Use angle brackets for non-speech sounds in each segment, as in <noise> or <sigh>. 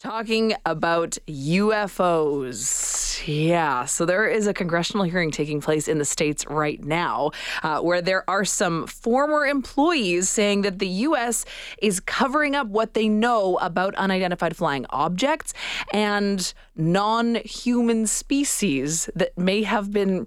Talking about UFOs. Yeah, so there is a congressional hearing taking place in the States right now uh, where there are some former employees saying that the U.S. is covering up what they know about unidentified flying objects and non human species that may have been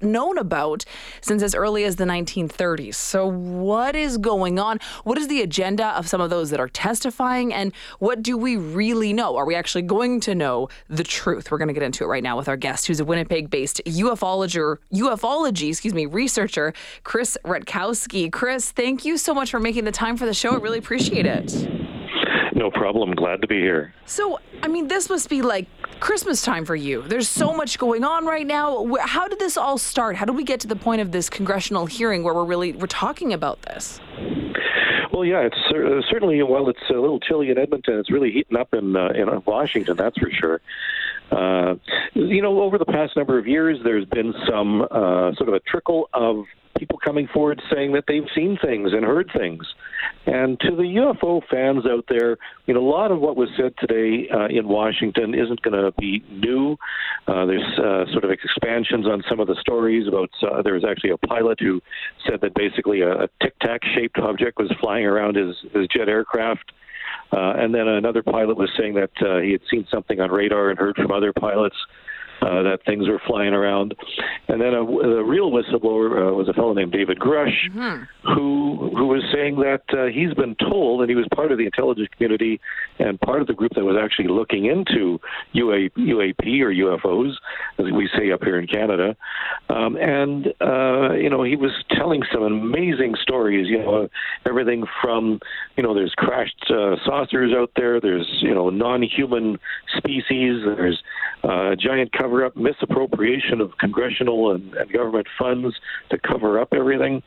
known about since as early as the 1930s. So, what is going on? What is the agenda of some of those that are testifying? And what do we really know? Are we actually going to know the truth? We're going to get into it right now with our guest, who's a Winnipeg based ufology, ufology excuse me, researcher, Chris Rutkowski. Chris, thank you so much for making the time for the show. I really appreciate it. No problem. Glad to be here. So, I mean, this must be like Christmas time for you. There's so much going on right now. How did this all start? How did we get to the point of this congressional hearing where we're really we're talking about this? Well, yeah, it's uh, certainly while it's a little chilly in Edmonton, it's really heating up in uh, in Washington. That's for sure. Uh, you know, over the past number of years, there's been some uh, sort of a trickle of people coming forward saying that they've seen things and heard things. And to the UFO fans out there, you know, a lot of what was said today uh, in Washington isn't going to be new. Uh, there's uh, sort of expansions on some of the stories about. Uh, there was actually a pilot who said that basically a, a tic tac shaped object was flying around his, his jet aircraft. Uh, and then another pilot was saying that uh, he had seen something on radar and heard from other pilots uh, that things were flying around. And then a, a real whistleblower uh, was a fellow named David Grusch, mm-hmm. who who was saying that uh, he's been told, and he was part of the intelligence community and part of the group that was actually looking into UA, UAP or UFOs, as we say up here in Canada. Um, and uh, you know, he was telling some amazing stories. You know, everything from you know, there's crashed uh, saucers out there. There's you know, non-human species. There's uh, giant cover up misappropriation of congressional and, and government funds to cover up everything.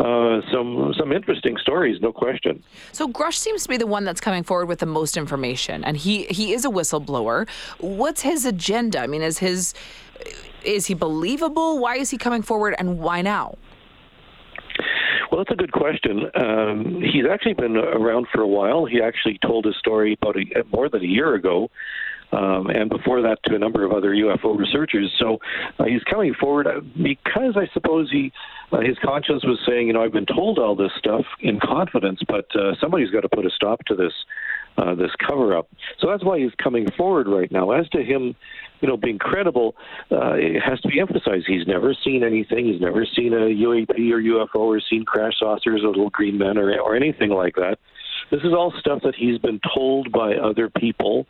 Uh, some some interesting stories, no question. So Grusch seems to be the one that's coming forward with the most information, and he he is a whistleblower. What's his agenda? I mean, is his is he believable? Why is he coming forward, and why now? Well, that's a good question. Um, he's actually been around for a while. He actually told his story about a, more than a year ago um, and before that to a number of other UFO researchers. So uh, he's coming forward uh, because I suppose he uh, his conscience was saying, you know, I've been told all this stuff in confidence, but uh, somebody's got to put a stop to this uh, this cover up. So that's why he's coming forward right now. As to him, you know, being credible, uh, it has to be emphasized. He's never seen anything. He's never seen a UAP or UFO or seen crash saucers or little green men or, or anything like that. This is all stuff that he's been told by other people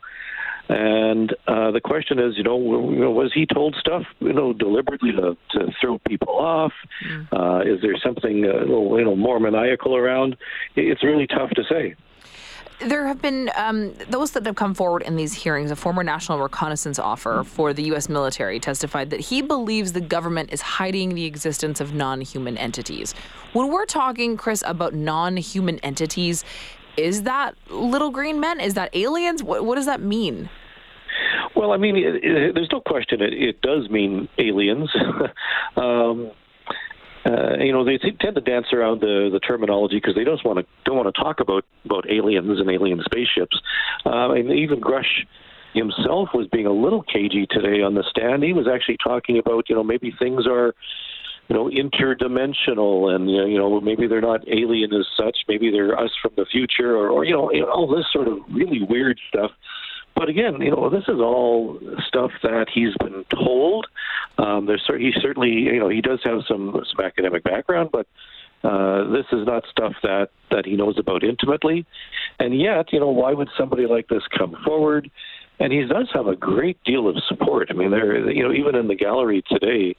and uh, the question is, you know, was he told stuff, you know, deliberately to, to throw people off? Mm. Uh, is there something uh, a little, you know, more maniacal around? It's really tough to say. There have been um, those that have come forward in these hearings. A former National Reconnaissance Officer for the U.S. military testified that he believes the government is hiding the existence of non human entities. When we're talking, Chris, about non human entities, is that little green men? Is that aliens? What, what does that mean? Well, I mean, it, it, there's no question it, it does mean aliens. <laughs> um, uh, you know, they tend to dance around the, the terminology because they don't want to don't want to talk about about aliens and alien spaceships. Uh, and even Grusch himself was being a little cagey today on the stand. He was actually talking about, you know, maybe things are you know, interdimensional, and you know, maybe they're not alien as such. Maybe they're us from the future, or, or you know, all this sort of really weird stuff. But again, you know, this is all stuff that he's been told. Um, there's he certainly, you know, he does have some some academic background, but uh, this is not stuff that that he knows about intimately. And yet, you know, why would somebody like this come forward? And he does have a great deal of support. I mean, there, you know, even in the gallery today,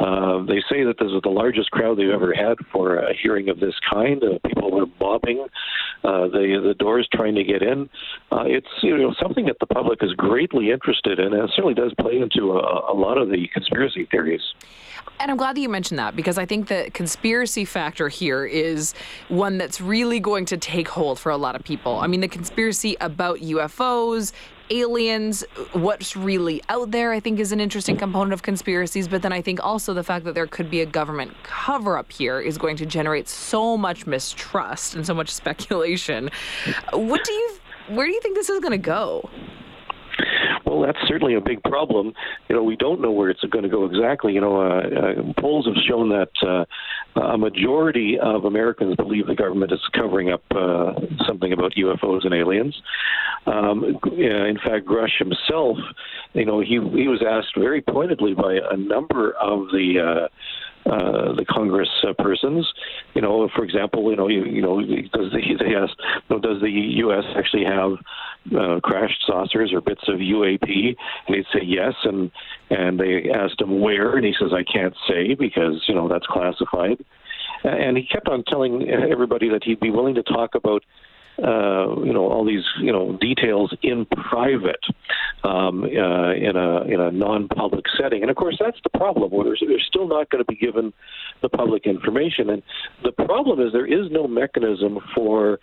uh, they say that this is the largest crowd they've ever had for a hearing of this kind. Uh, people were mobbing uh, the the doors trying to get in. Uh, it's you know something that the public is greatly interested in, and it certainly does play into a, a lot of the conspiracy theories. And I'm glad that you mentioned that because I think the conspiracy factor here is one that's really going to take hold for a lot of people. I mean, the conspiracy about UFOs, aliens, what's really out there, I think is an interesting component of conspiracies. But then I think also the fact that there could be a government cover up here is going to generate so much mistrust and so much speculation. What do you Where do you think this is going to go? That's certainly a big problem. You know, we don't know where it's going to go exactly. You know, uh, uh, polls have shown that uh, a majority of Americans believe the government is covering up uh, something about UFOs and aliens. Um, in fact, Grusch himself, you know, he he was asked very pointedly by a number of the uh, uh, the Congress uh, persons. You know, for example, you know, you, you know, does the you know, does the U.S. actually have uh, crashed saucers or bits of UAP? And he'd say yes, and and they asked him where, and he says I can't say because you know that's classified. And he kept on telling everybody that he'd be willing to talk about uh, you know all these you know details in private um, uh, in a in a non-public setting, and of course that's the problem. Where they're still not going to be given the public information, and the problem is there is no mechanism for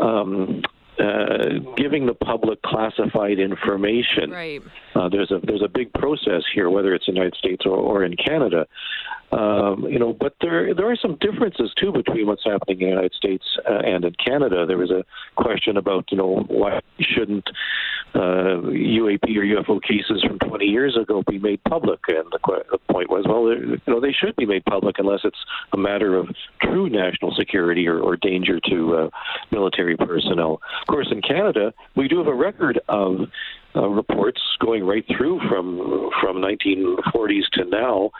um, uh, giving the public classified information. Right. Uh, there's a there's a big process here, whether it's in the United States or, or in Canada. Um, you know, but there there are some differences too between what's happening in the United States uh, and in Canada. There was a question about you know why shouldn't uh, UAP or UFO cases from 20 years ago be made public, and the, qu- the point was, well, you know, they should be made public unless it's a matter of true national security or, or danger to uh, military personnel. Of course, in Canada, we do have a record of uh, reports going right through from from 1940s to now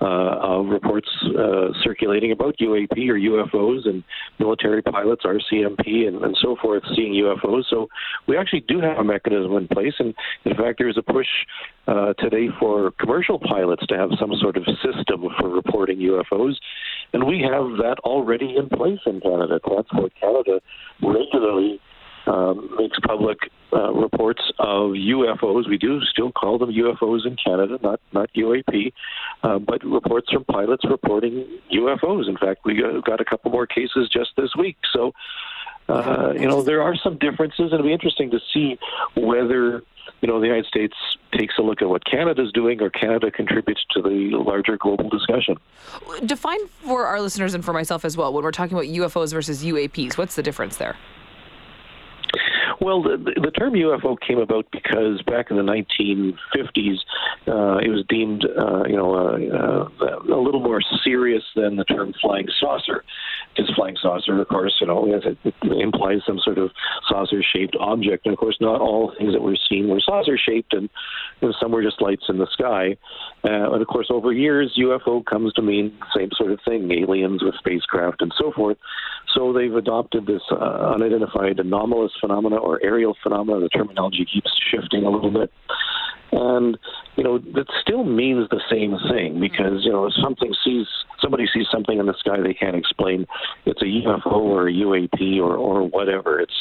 uh, of reports uh, circulating about UAP or UFOs and military pilots, RCMP, and, and so forth seeing UFOs. So we actually do have a mechanism in place, and in fact, there is a push uh, today for commercial pilots to have some sort of system for reporting UFOs, and we have that already in place in Canada. Transport Canada regularly um, makes public uh, reports of UFOs. We do still call them UFOs in Canada, not not UAP, uh, but reports from pilots reporting UFOs. In fact, we got a couple more cases just this week. So, uh, you know, there are some differences, and it'll be interesting to see whether you know the United States takes a look at what Canada's doing, or Canada contributes to the larger global discussion. Define for our listeners and for myself as well when we're talking about UFOs versus UAPs. What's the difference there? Well, the, the term UFO came about because back in the 1950s, uh, it was deemed, uh, you know, uh, uh, a little more serious than the term flying saucer. Because flying saucer, of course, you know, it, it implies some sort of saucer-shaped object, and of course, not all things that we're seeing were saucer-shaped, and you know, some were just lights in the sky. Uh, and of course, over years, UFO comes to mean the same sort of thing: aliens with spacecraft and so forth. So they've adopted this uh, unidentified anomalous phenomena or aerial phenomena. The terminology keeps shifting a little bit. And, you know, that still means the same thing because, you know, if something sees, somebody sees something in the sky they can't explain, it's a UFO or a UAP or, or whatever. It's,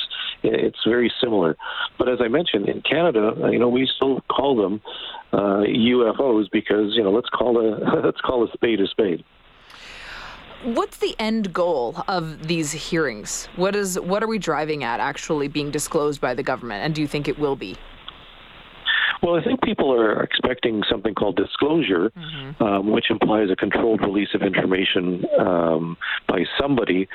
it's very similar. But as I mentioned, in Canada, you know, we still call them uh, UFOs because, you know, let's call a, <laughs> let's call a spade a spade. What's the end goal of these hearings? What is what are we driving at actually being disclosed by the government and do you think it will be? Well, I think people are expecting something called disclosure, mm-hmm. um, which implies a controlled release of information um, by somebody,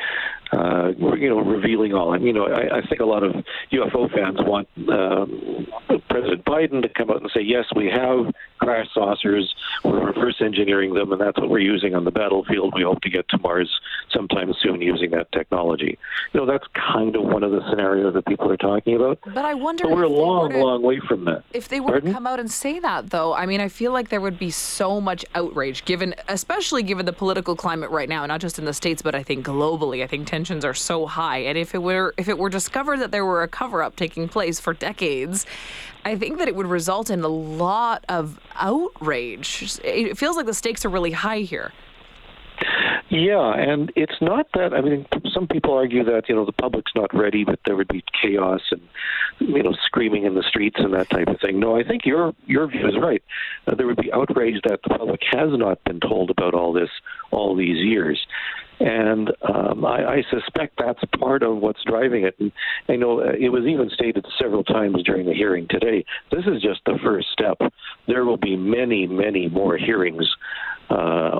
uh, you know, revealing all. And you know, I, I think a lot of UFO fans want um, President Biden to come out and say, "Yes, we have crash saucers. We're reverse engineering them, and that's what we're using on the battlefield. We hope to get to Mars sometime soon using that technology." You know, that's kind of one of the scenarios that people are talking about. But I wonder. But we're a long, to, long way from that. If they were Pardon? to come out and say that, though, I mean, I feel like there would be so much outrage, given, especially given the political climate right now, not just in the states, but I think globally. I think tensions are so high, and if it were if it were discovered that there were a cover up taking place for decades, I think that it would result in a lot of outrage. It feels like the stakes are really high here. Yeah, and it's not that. I mean, some people argue that you know the public's not ready, but there would be chaos and you know screaming in the streets and that type of thing. No, I think your your view is right. Uh, there would be outrage that the public has not been told about all this all these years. And um, I, I suspect that's part of what's driving it. And I know uh, it was even stated several times during the hearing today. This is just the first step. There will be many, many more hearings uh,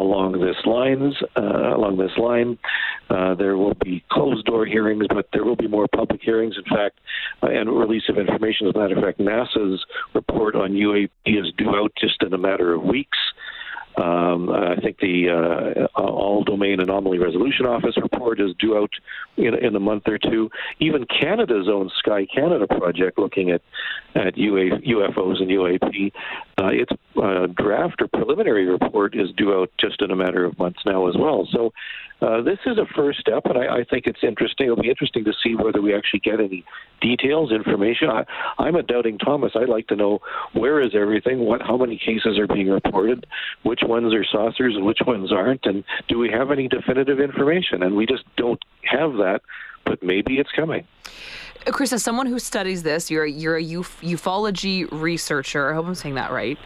along this lines uh, along this line. Uh, there will be closed door hearings, but there will be more public hearings. In fact, uh, and release of information. As a matter of fact, NASA's report on UAP is due out just in a matter of weeks. Um, I think the uh, All Domain Anomaly Resolution Office report is due out in, in a month or two. Even Canada's own Sky Canada project, looking at at UA, UFOs and UAP, uh, its uh, draft or preliminary report is due out just in a matter of months now as well. So uh, this is a first step, and I, I, think it's interesting. It'll be interesting to see whether we actually get any details, information. I, I'm a doubting Thomas. I'd like to know where is everything, what, how many cases are being reported, which ones are saucers and which ones aren't, and do we have any definitive information? And we just don't have that, but maybe it's coming. Chris, as someone who studies this, you're you're a uf- ufology researcher. I hope I'm saying that right.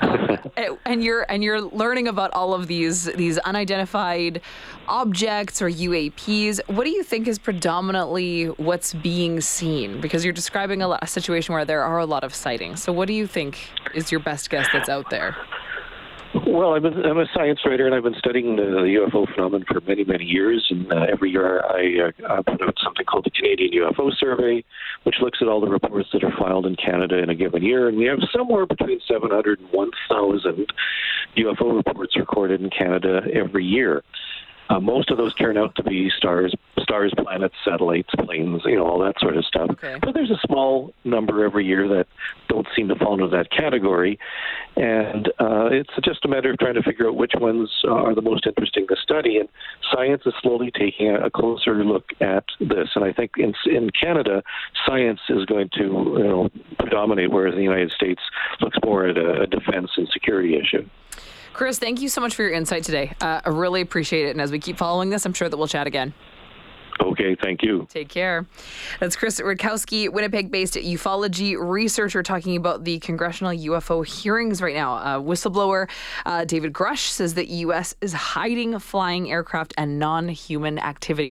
<laughs> Um, and you're and you're learning about all of these these unidentified objects or UAPs. What do you think is predominantly what's being seen? Because you're describing a, a situation where there are a lot of sightings. So, what do you think is your best guess that's out there? Well, I'm a, I'm a science writer, and I've been studying the, UFO phenomenon for many, many years. And uh, every year, I uh, put out something called the Canadian UFO Survey, which looks at all the reports that are filed in Canada in a given year. And we have somewhere between 700 and 1,000 UFO reports recorded in Canada every year. Uh, most of those turn out to be stars, stars, planets, satellites, planes, you know, all that sort of stuff. Okay. But there's a small number every year that don't seem to fall into that category, and uh, it's just a matter of trying to figure out which ones are the most interesting to study. And science is slowly taking a closer look at this. And I think in in Canada, science is going to you know predominate, whereas the United States looks more at a, a defense and security issue. Chris, thank you so much for your insight today. Uh, I really appreciate it. And as we keep following this, I'm sure that we'll chat again. Okay, thank you. Take care. That's Chris Rutkowski, Winnipeg based ufology researcher, talking about the congressional UFO hearings right now. Uh, whistleblower uh, David Grusch says that U.S. is hiding flying aircraft and non human activity.